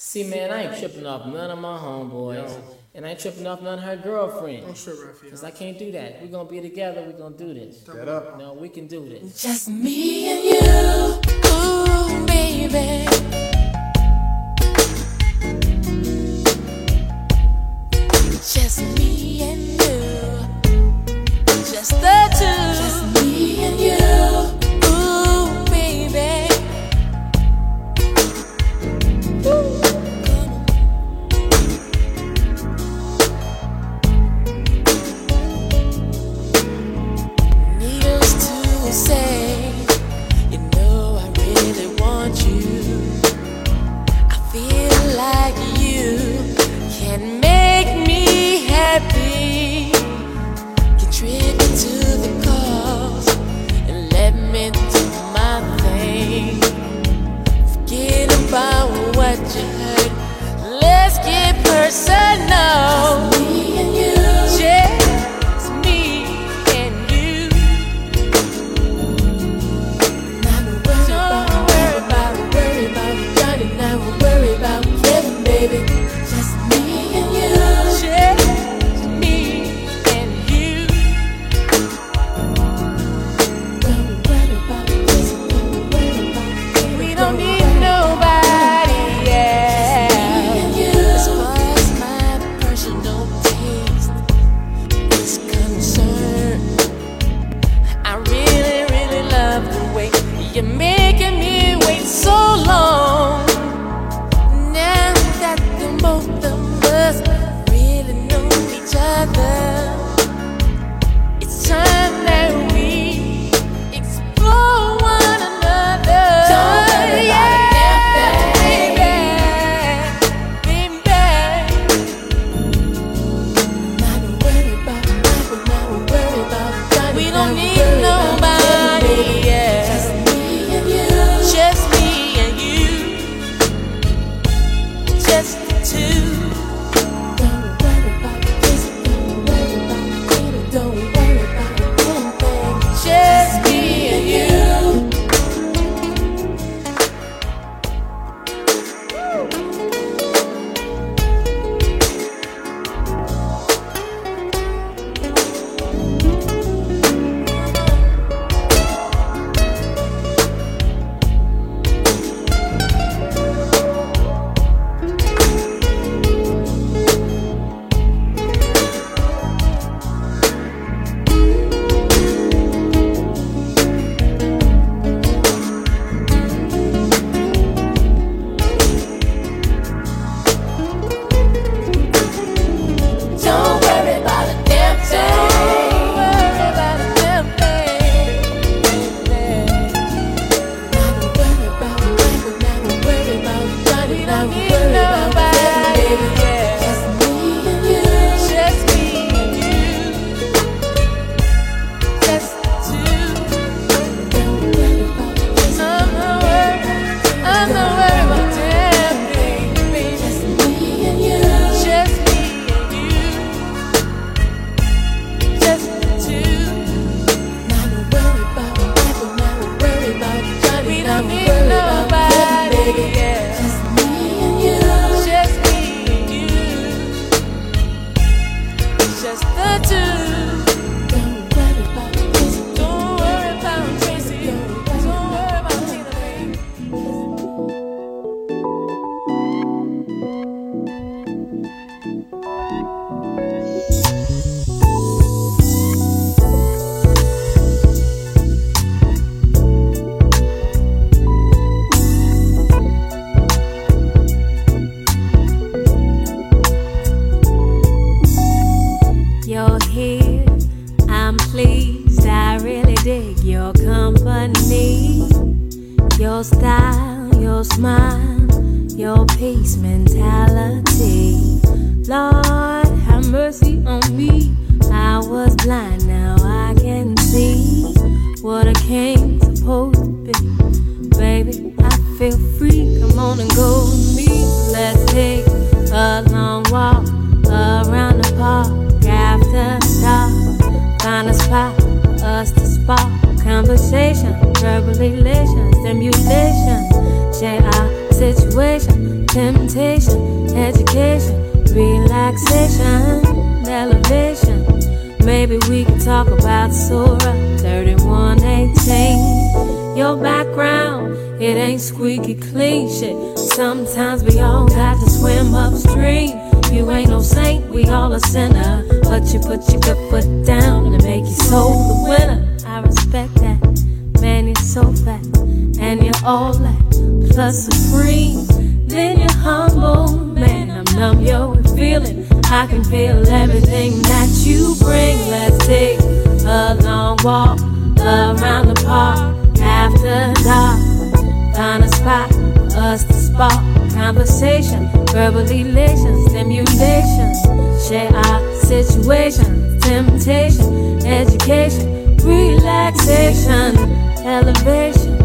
See, man, I ain't tripping off none of my homeboys. Yo. And I ain't tripping off none of her girlfriend. Because I can't do that. We're going to be together. We're going to do this. That up. No, we can do this. Just me and you. Ooh, baby. situation, temptation, education, relaxation, elevation.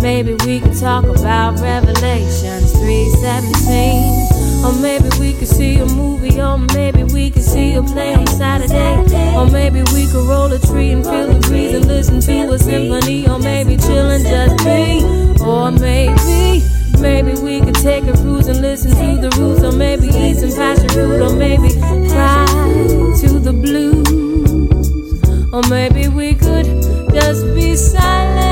Maybe we could talk about Revelations 3:17. Or maybe we could see a movie, or maybe we could see a play on Saturday. Or maybe we could roll a tree and feel the breeze and listen to a symphony. Or maybe chill and just be. Or maybe maybe we could take a cruise and listen to the rules, or maybe eat some passion fruit, or maybe fly to the blues, or maybe we could just be silent.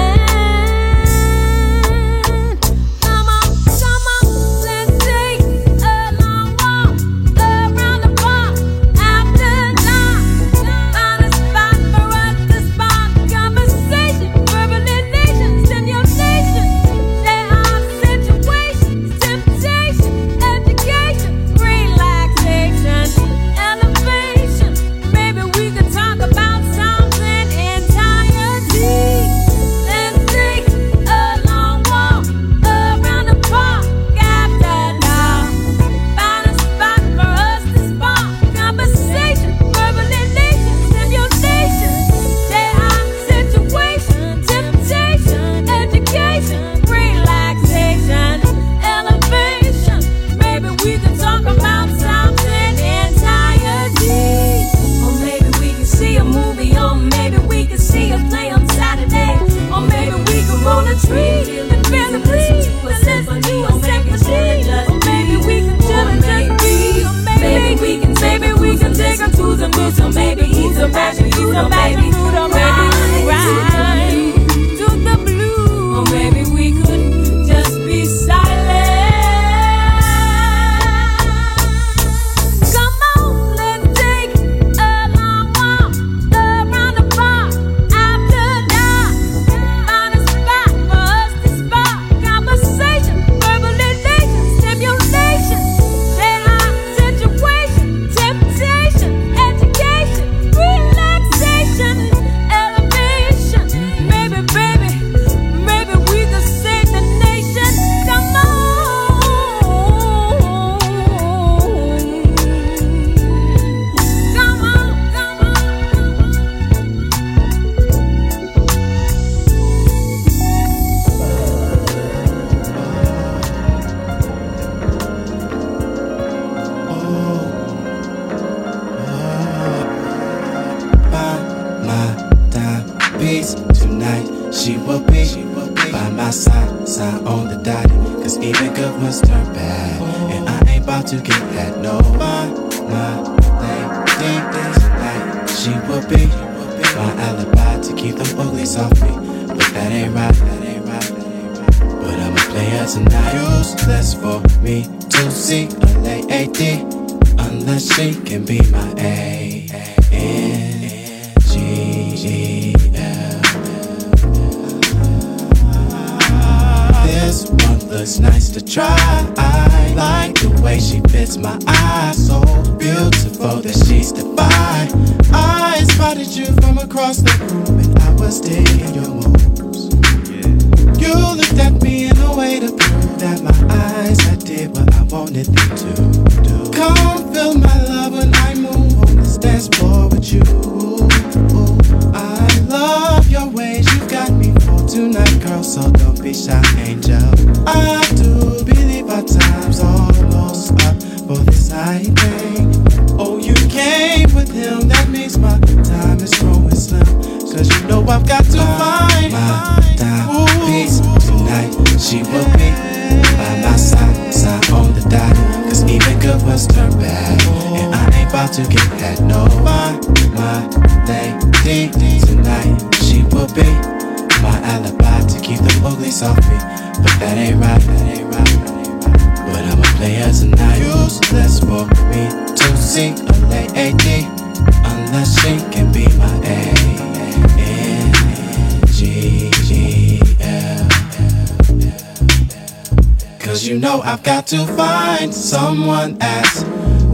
To find someone as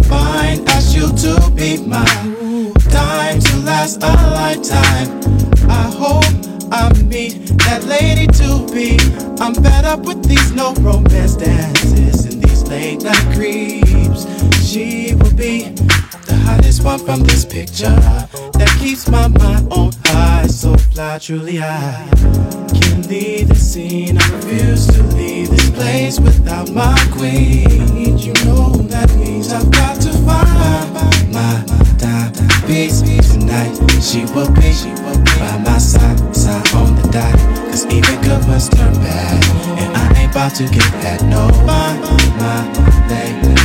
fine as you to be my time to last a lifetime. I hope I meet that lady to be. I'm fed up with these no romance dances and these late night creeps. She will be the hottest one from this picture that keeps my mind on So truly I can't leave the scene. I refuse to leave this place without my queen. You know that means I've got to find my time piece tonight. She will be she will be by my side, side on the dot. Cause even good must turn bad. And I ain't about to get that no. My, my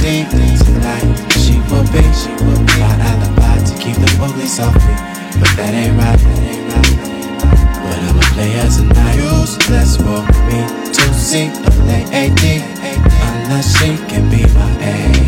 lady tonight. She will be, she will be my alibi to keep the police off me. But that ain't right, that ain't right. But I'm a player tonight. Useless for me to see a lady unless she can be my A.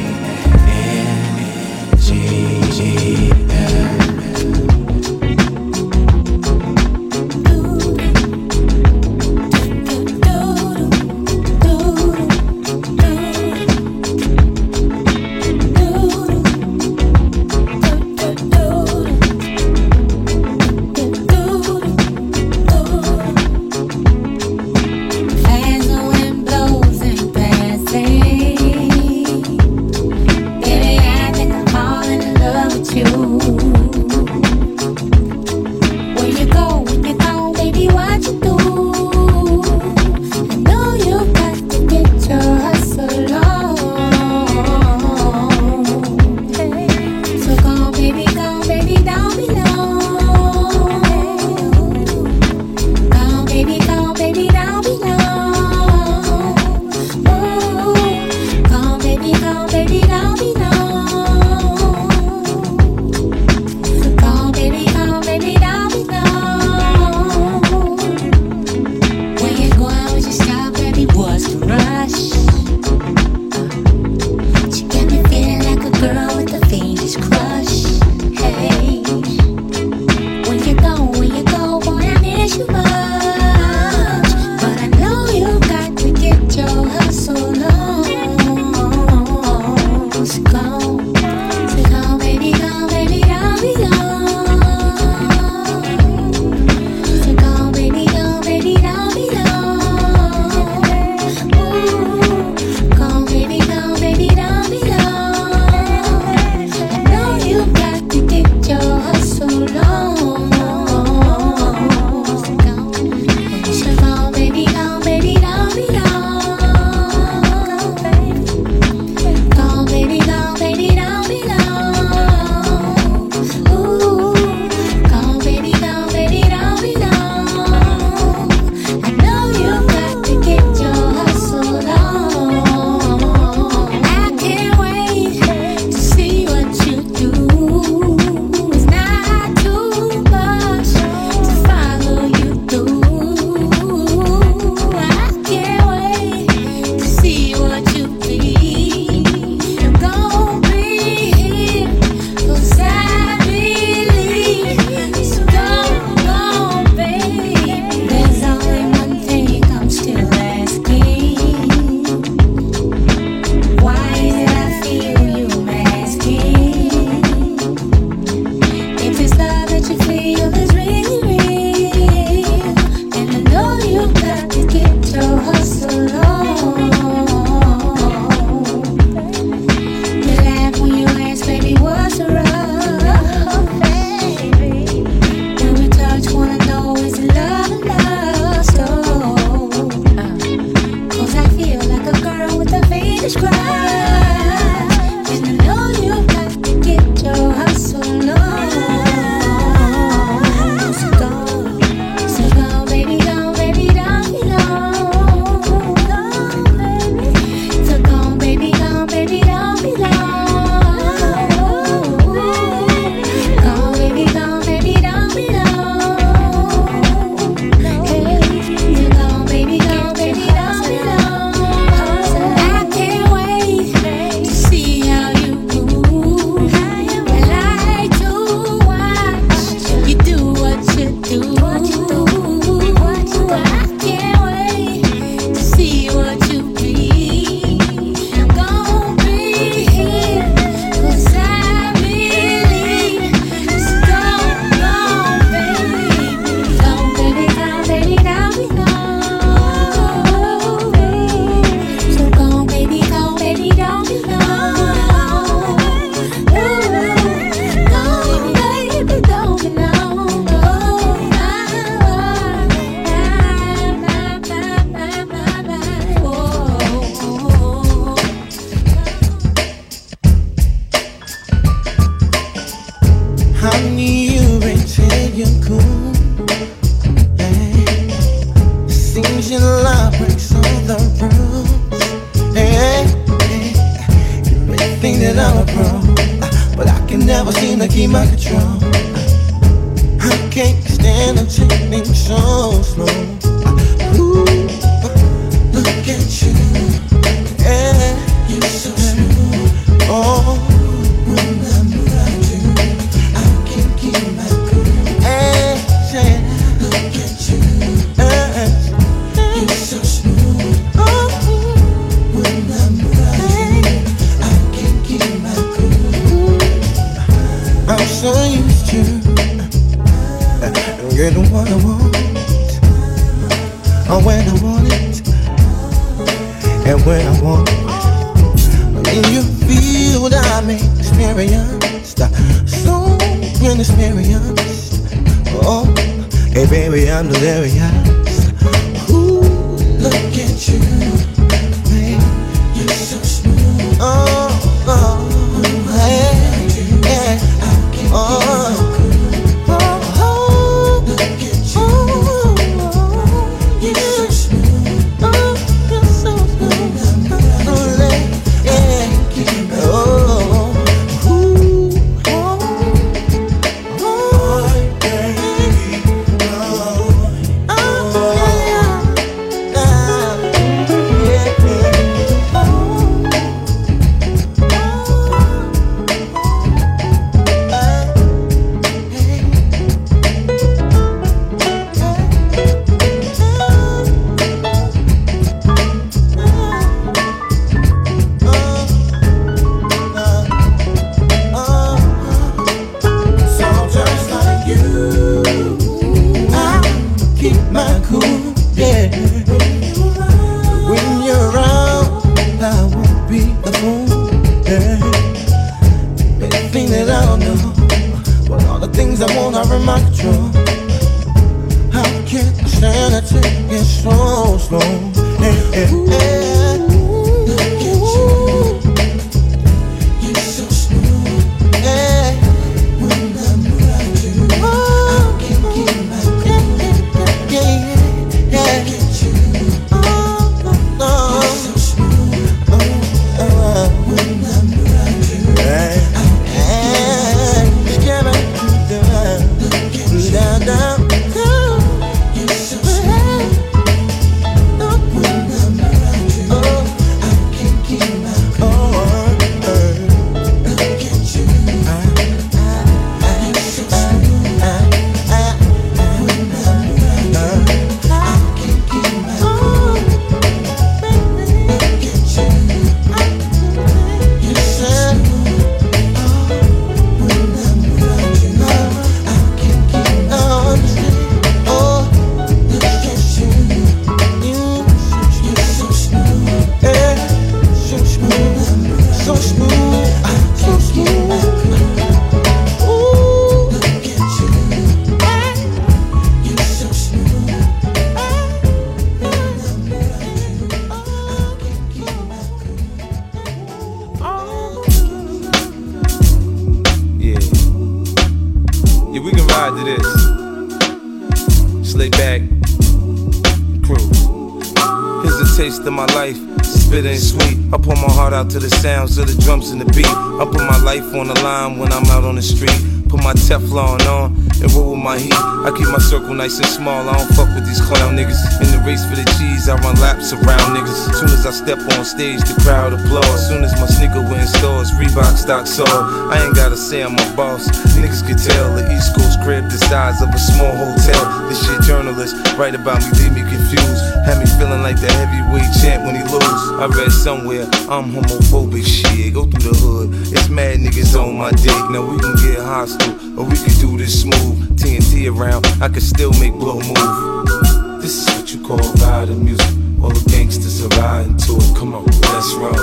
to the sounds of the drums and the beat. I put my life on the line when I'm out on the street. Put my Teflon on and roll with my heat. I keep my circle nice and small. I don't fuck with these clown niggas. In the race for the cheese, I run laps around niggas. As soon as I step on stage, the crowd applause. Soon as my sneaker went stores, Reebok stock sold. I ain't gotta say I'm a boss. Niggas can tell the East Coast crib the size of a small hotel. This shit journalists write about me, leave me confused. Had me feeling like the heavyweight champ when he lose. I read somewhere I'm homophobic. Shit, go through the hood. It's mad niggas on my dick. Now we can get hostile, or we can do this smooth. TNT around, I can still make blow move. This is what you call riding music. All the gangsters are riding to it. Come on, let's roll.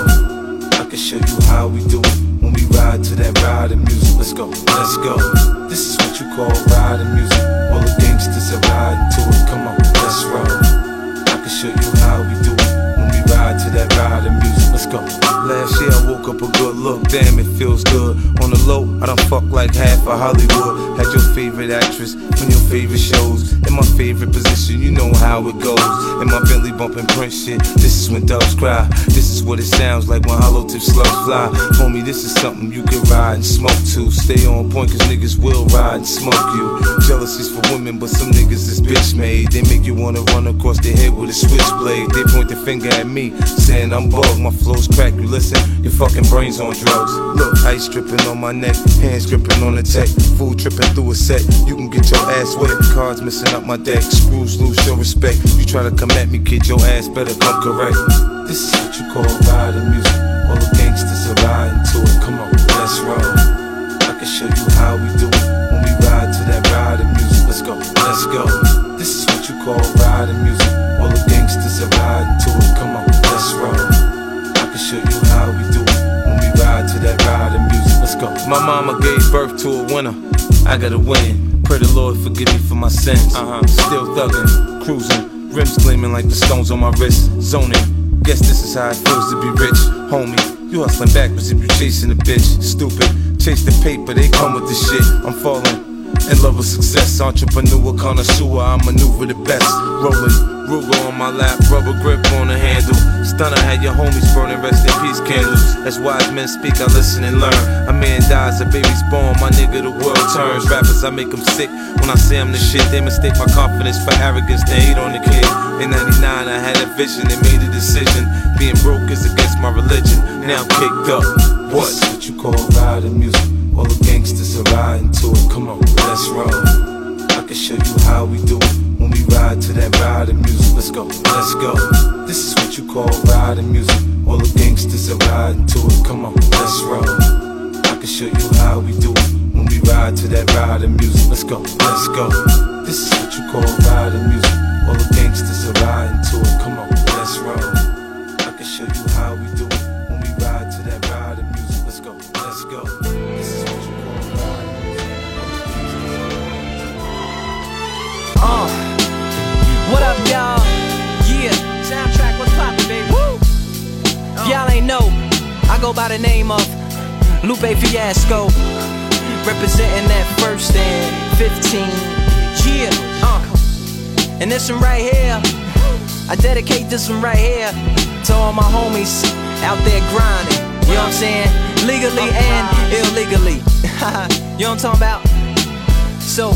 I can show you how we do it when we ride to that riding music. Let's go, let's go. This is what you call riding music. All the gangsters are riding to it. Come on, let's roll. I can show you how we do it to that riding music. Let's go. Last year I woke up a good look, damn it feels good. On the low, I done fuck like half of Hollywood. Had your favorite actress from your favorite shows. In my favorite position, you know how it goes. In my Bentley bumping Prince shit, this is when doves cry. This is what it sounds like when hollow tip slugs fly. Homie, this is something you can ride and smoke to. Stay on point, cause niggas will ride and smoke you. Jealousy's for women, but some niggas is bitch made. They make you wanna run across their head with a switchblade. They point the finger at me, saying I'm bugged. My flow's crack. You listen, your fucking brains on drugs. Look, ice dripping on my neck, hands gripping on the tech. Food tripping through a set. You can get your ass wet. Cards missing up my deck. Screws loose, show respect. You try to come at me, kid, your ass better come correct. This is what you call riding music. All the gangsters are riding to it. Come on, let's roll. I can show you how we do it when we ride to that riding music. Let's go, let's go. This is what you call riding music. All the gangsters are riding to it. Come on, show you how we do it when we ride to that ride of music. Let's go. My mama gave birth to a winner. I gotta win. Pray the Lord forgive me for my sins. Uh-huh. Still thuggin', cruising, rims gleaming like the stones on my wrist. Zoning. Guess this is how it feels to be rich, homie. You hustling backwards if you chasing a bitch. Stupid. Chase the paper, they come with the shit. I'm falling. In love with success, entrepreneur, connoisseur, I maneuver the best. Rolling, Ruger on my lap, rubber grip on the handle. Stunner had your homies burning rest in peace candles. As wise men speak, I listen and learn. A man dies, a baby's born, my nigga, the world turns. Rappers, I make them sick when I say I'm the shit. They mistake my confidence for arrogance, they hate on the kid. In 99, I had a vision and made a decision. Being broke is against my religion. Now I'm kicked up. What's what you call riding music? All the gangsters are riding to it. Come on, let's roll. I can show you how we do it when we ride to that riding music. Let's go, let's go. This is what you call riding music. All the gangsters are riding to it. Come on, let's roll. I can show you how we do it when we ride to that riding music. Let's go, let's go. This is what you call riding music. All the gangsters are riding to it. Come on, let's roll. I can show you go by the name of Lupe Fiasco, representing that first and 15. Yeah, uh, and this one right here, I dedicate this one right here to all my homies out there grinding. You know what I'm saying? Legally and illegally. you know what I'm talking about? So,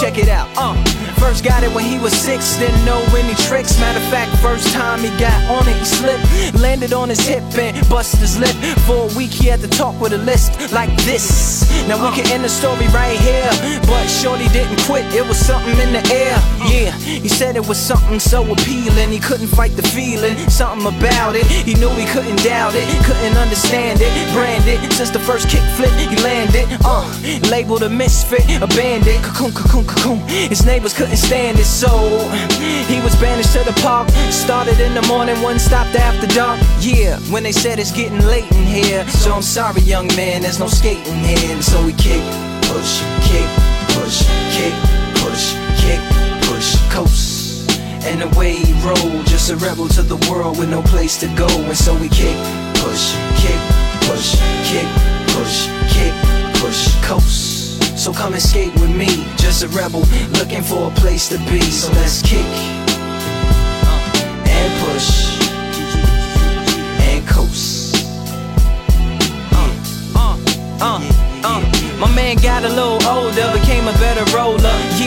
check it out. Uh, first got it when he was six, didn't know any tricks. Matter of fact, first time he got on it, he slipped, landed on his hip and busted his lip. For a week, he had to talk with a list like this. Now we can end the story right here, but Shorty didn't quit. It was something in the air. Yeah, he said it was something so appealing. He couldn't fight the feeling, something about it. He knew he couldn't doubt it, couldn't understand it. Branded since the first kick flip, he landed. Uh, labeled a misfit, a bandit. Cocoon, cocoon, cocoon. His neighbors couldn't stand it, so he was banished to the park. Started in the morning, one stopped after dark. Yeah, when they said it's getting late in here. So I'm sorry, young man, there's no skating here. And so we kick, push, kick, push, kick, push, kick, push, coast. And away he rolled, just a rebel to the world with no place to go. And so we kick, push, kick, push, kick, push, kick, push, coast. So come and skate with me, just a rebel looking for a place to be. So let's kick and push and coast. Uh, uh, uh. My man got a little older, became a better roller.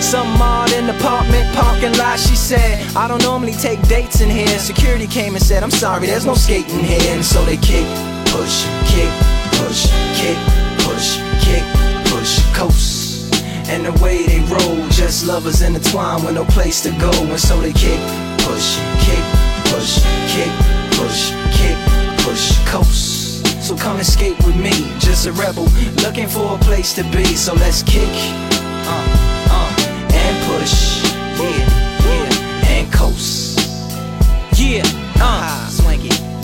Some odd in the apartment parking lot. She said, I don't normally take dates in here. Security came and said, I'm sorry, there's no skating here. And so they kick, push, kick, push, kick, push, kick, push, coast. And the way they roll, just lovers intertwined with no place to go. And so they kick, push, kick, push, kick, push, kick, push, coast. So come and skate with me, just a rebel, looking for a place to be. So let's kick, uh, push, yeah, yeah, and coast. Yeah, uh.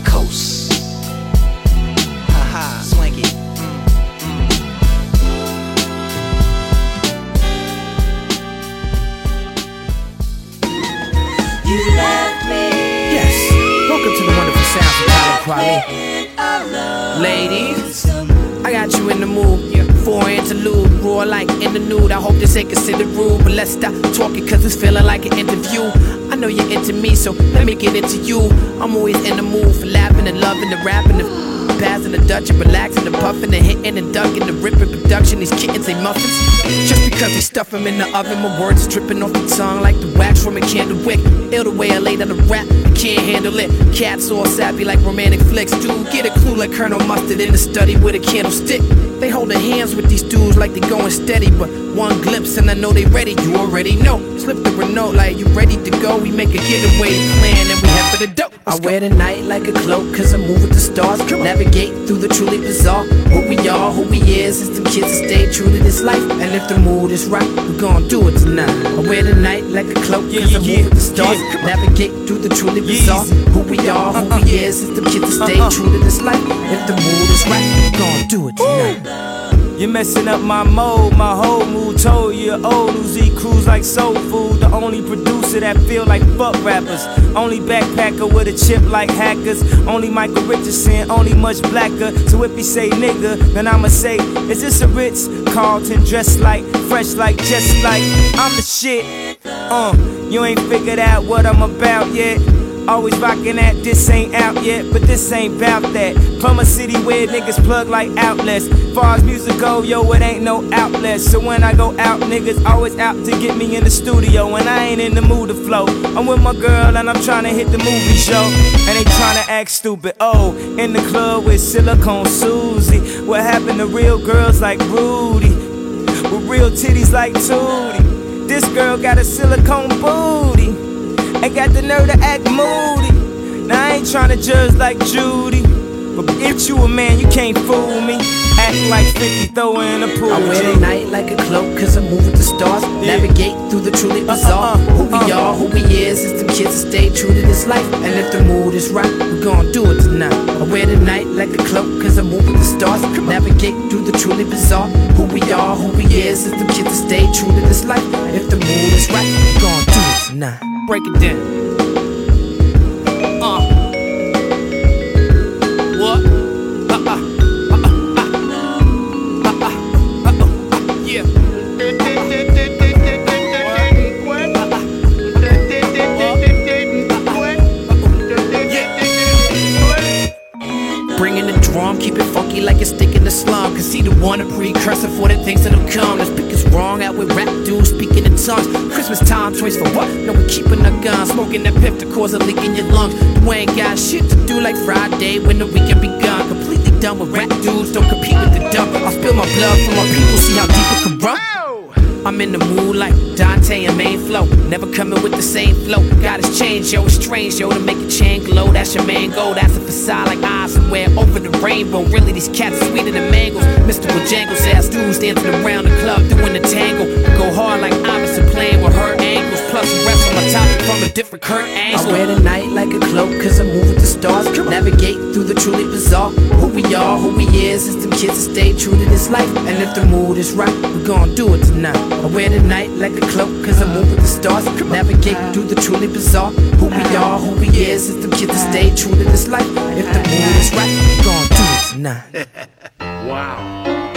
and coast. Haha, swanky. Yes, welcome to the wonderful sounds of Colin Kwame. Ladies, I got you in the mood. For an interlude, roar like in the nude. I hope this ain't considered rude, but let's stop talking cause it's feeling like an interview. Know you're into me, so let me get into you. I'm always in the mood for laughing and loving and rapping and passing the Dutch and relaxing and puffing and hitting and ducking the ripping production. These kittens ain't muffins. Just because they stuff them in the oven, my words is dripping off the tongue like the wax from a candle wick. Ill the way I lay down the rap, I can't handle it. Cats all sappy like romantic flicks. Dude, get a clue like Colonel Mustard in the study with a candlestick. They holding hands these dudes like they going steady, but one glimpse and I know they ready. You already know. Slip the Renault like you ready to go. We make a getaway plan and we head for the dope. I wear the night like a cloak, cause I move with the stars. Navigate through the truly bizarre. Who we are, who we is, is them kids that stay true to this life. And if the mood is right, we gon' do it tonight. I wear the night like a cloak, cause I move with the stars. Navigate through the truly bizarre. Who we are, who we uh-huh. is, is them kids that stay uh-huh. true to this life. If the mood is right, we gon' do it tonight. You're messing up my mode, my whole mood told you old Uzi cruise like soul food. The only producer that feel like fuck rappers. Only backpacker with a chip like hackers. Only Michael Richardson, only much blacker. So if he say nigga, then I'ma say, is this a Ritz Carlton dressed like, fresh like, just like I'm the shit. Uh, you ain't figured out what I'm about yet. Always rockin' that this ain't out yet, but this ain't bout that. From a city where niggas plug like outlets. Far as music go, yo, it ain't no outlet. So when I go out, niggas always out to get me in the studio. And I ain't in the mood to flow. I'm with my girl and I'm trying to hit the movie show. And they trying to act stupid. Oh, in the club with Silicone Susie. What happened to real girls like Rudy? With real titties like Tootie. This girl got a silicone booty. Got the nerve to act moody. Now I ain't tryna judge like Judy. But if you a man, you can't fool me. Act like 50, throw in a pool. I wear the night like a cloak, cause I move with the stars. Navigate through the truly uh-uh, bizarre. Uh-uh. Who we are, who we is, is the kids that stay true to this life. And if the mood is right, we gon' do it tonight. I wear the night like a cloak, cause I move with the stars. Navigate through the truly bizarre. Who we are, who we is, is the kids that stay true to this life. And if the mood is right, we gon' do it tonight. Break it down. Smoking that pip to cause a leak in your lungs. You ain't got shit to do like Friday when the weekend begun. Completely done with rap dudes, don't compete with the dumb. I spill my blood for my people, see how deep it can run. I'm in the mood like Dante and main flow. Never coming with the same flow. God has changed, yo. It's strange, yo, to make a chain glow. That's your main goal, That's a facade like eyes somewhere over the rainbow. Really, these cats are sweeter than mangoes. Mystical jangles, ass dudes dancing around the club doing the tango. Go hard like Iverson playing with her ankles. Plus, of my topic from a different current angle. I wear the night like a cloak, cause I move with the stars. Navigate through the truly bizarre. Who we are, who we is, is the kids that stay true to this life. And if the mood is right, we gon' do it tonight. I wear the night like a cloak, cause I move with the stars. Navigate through the truly bizarre. Who we are, who we is, is the kids that stay true to this life. If the mood is right, we gon' do it tonight. wow.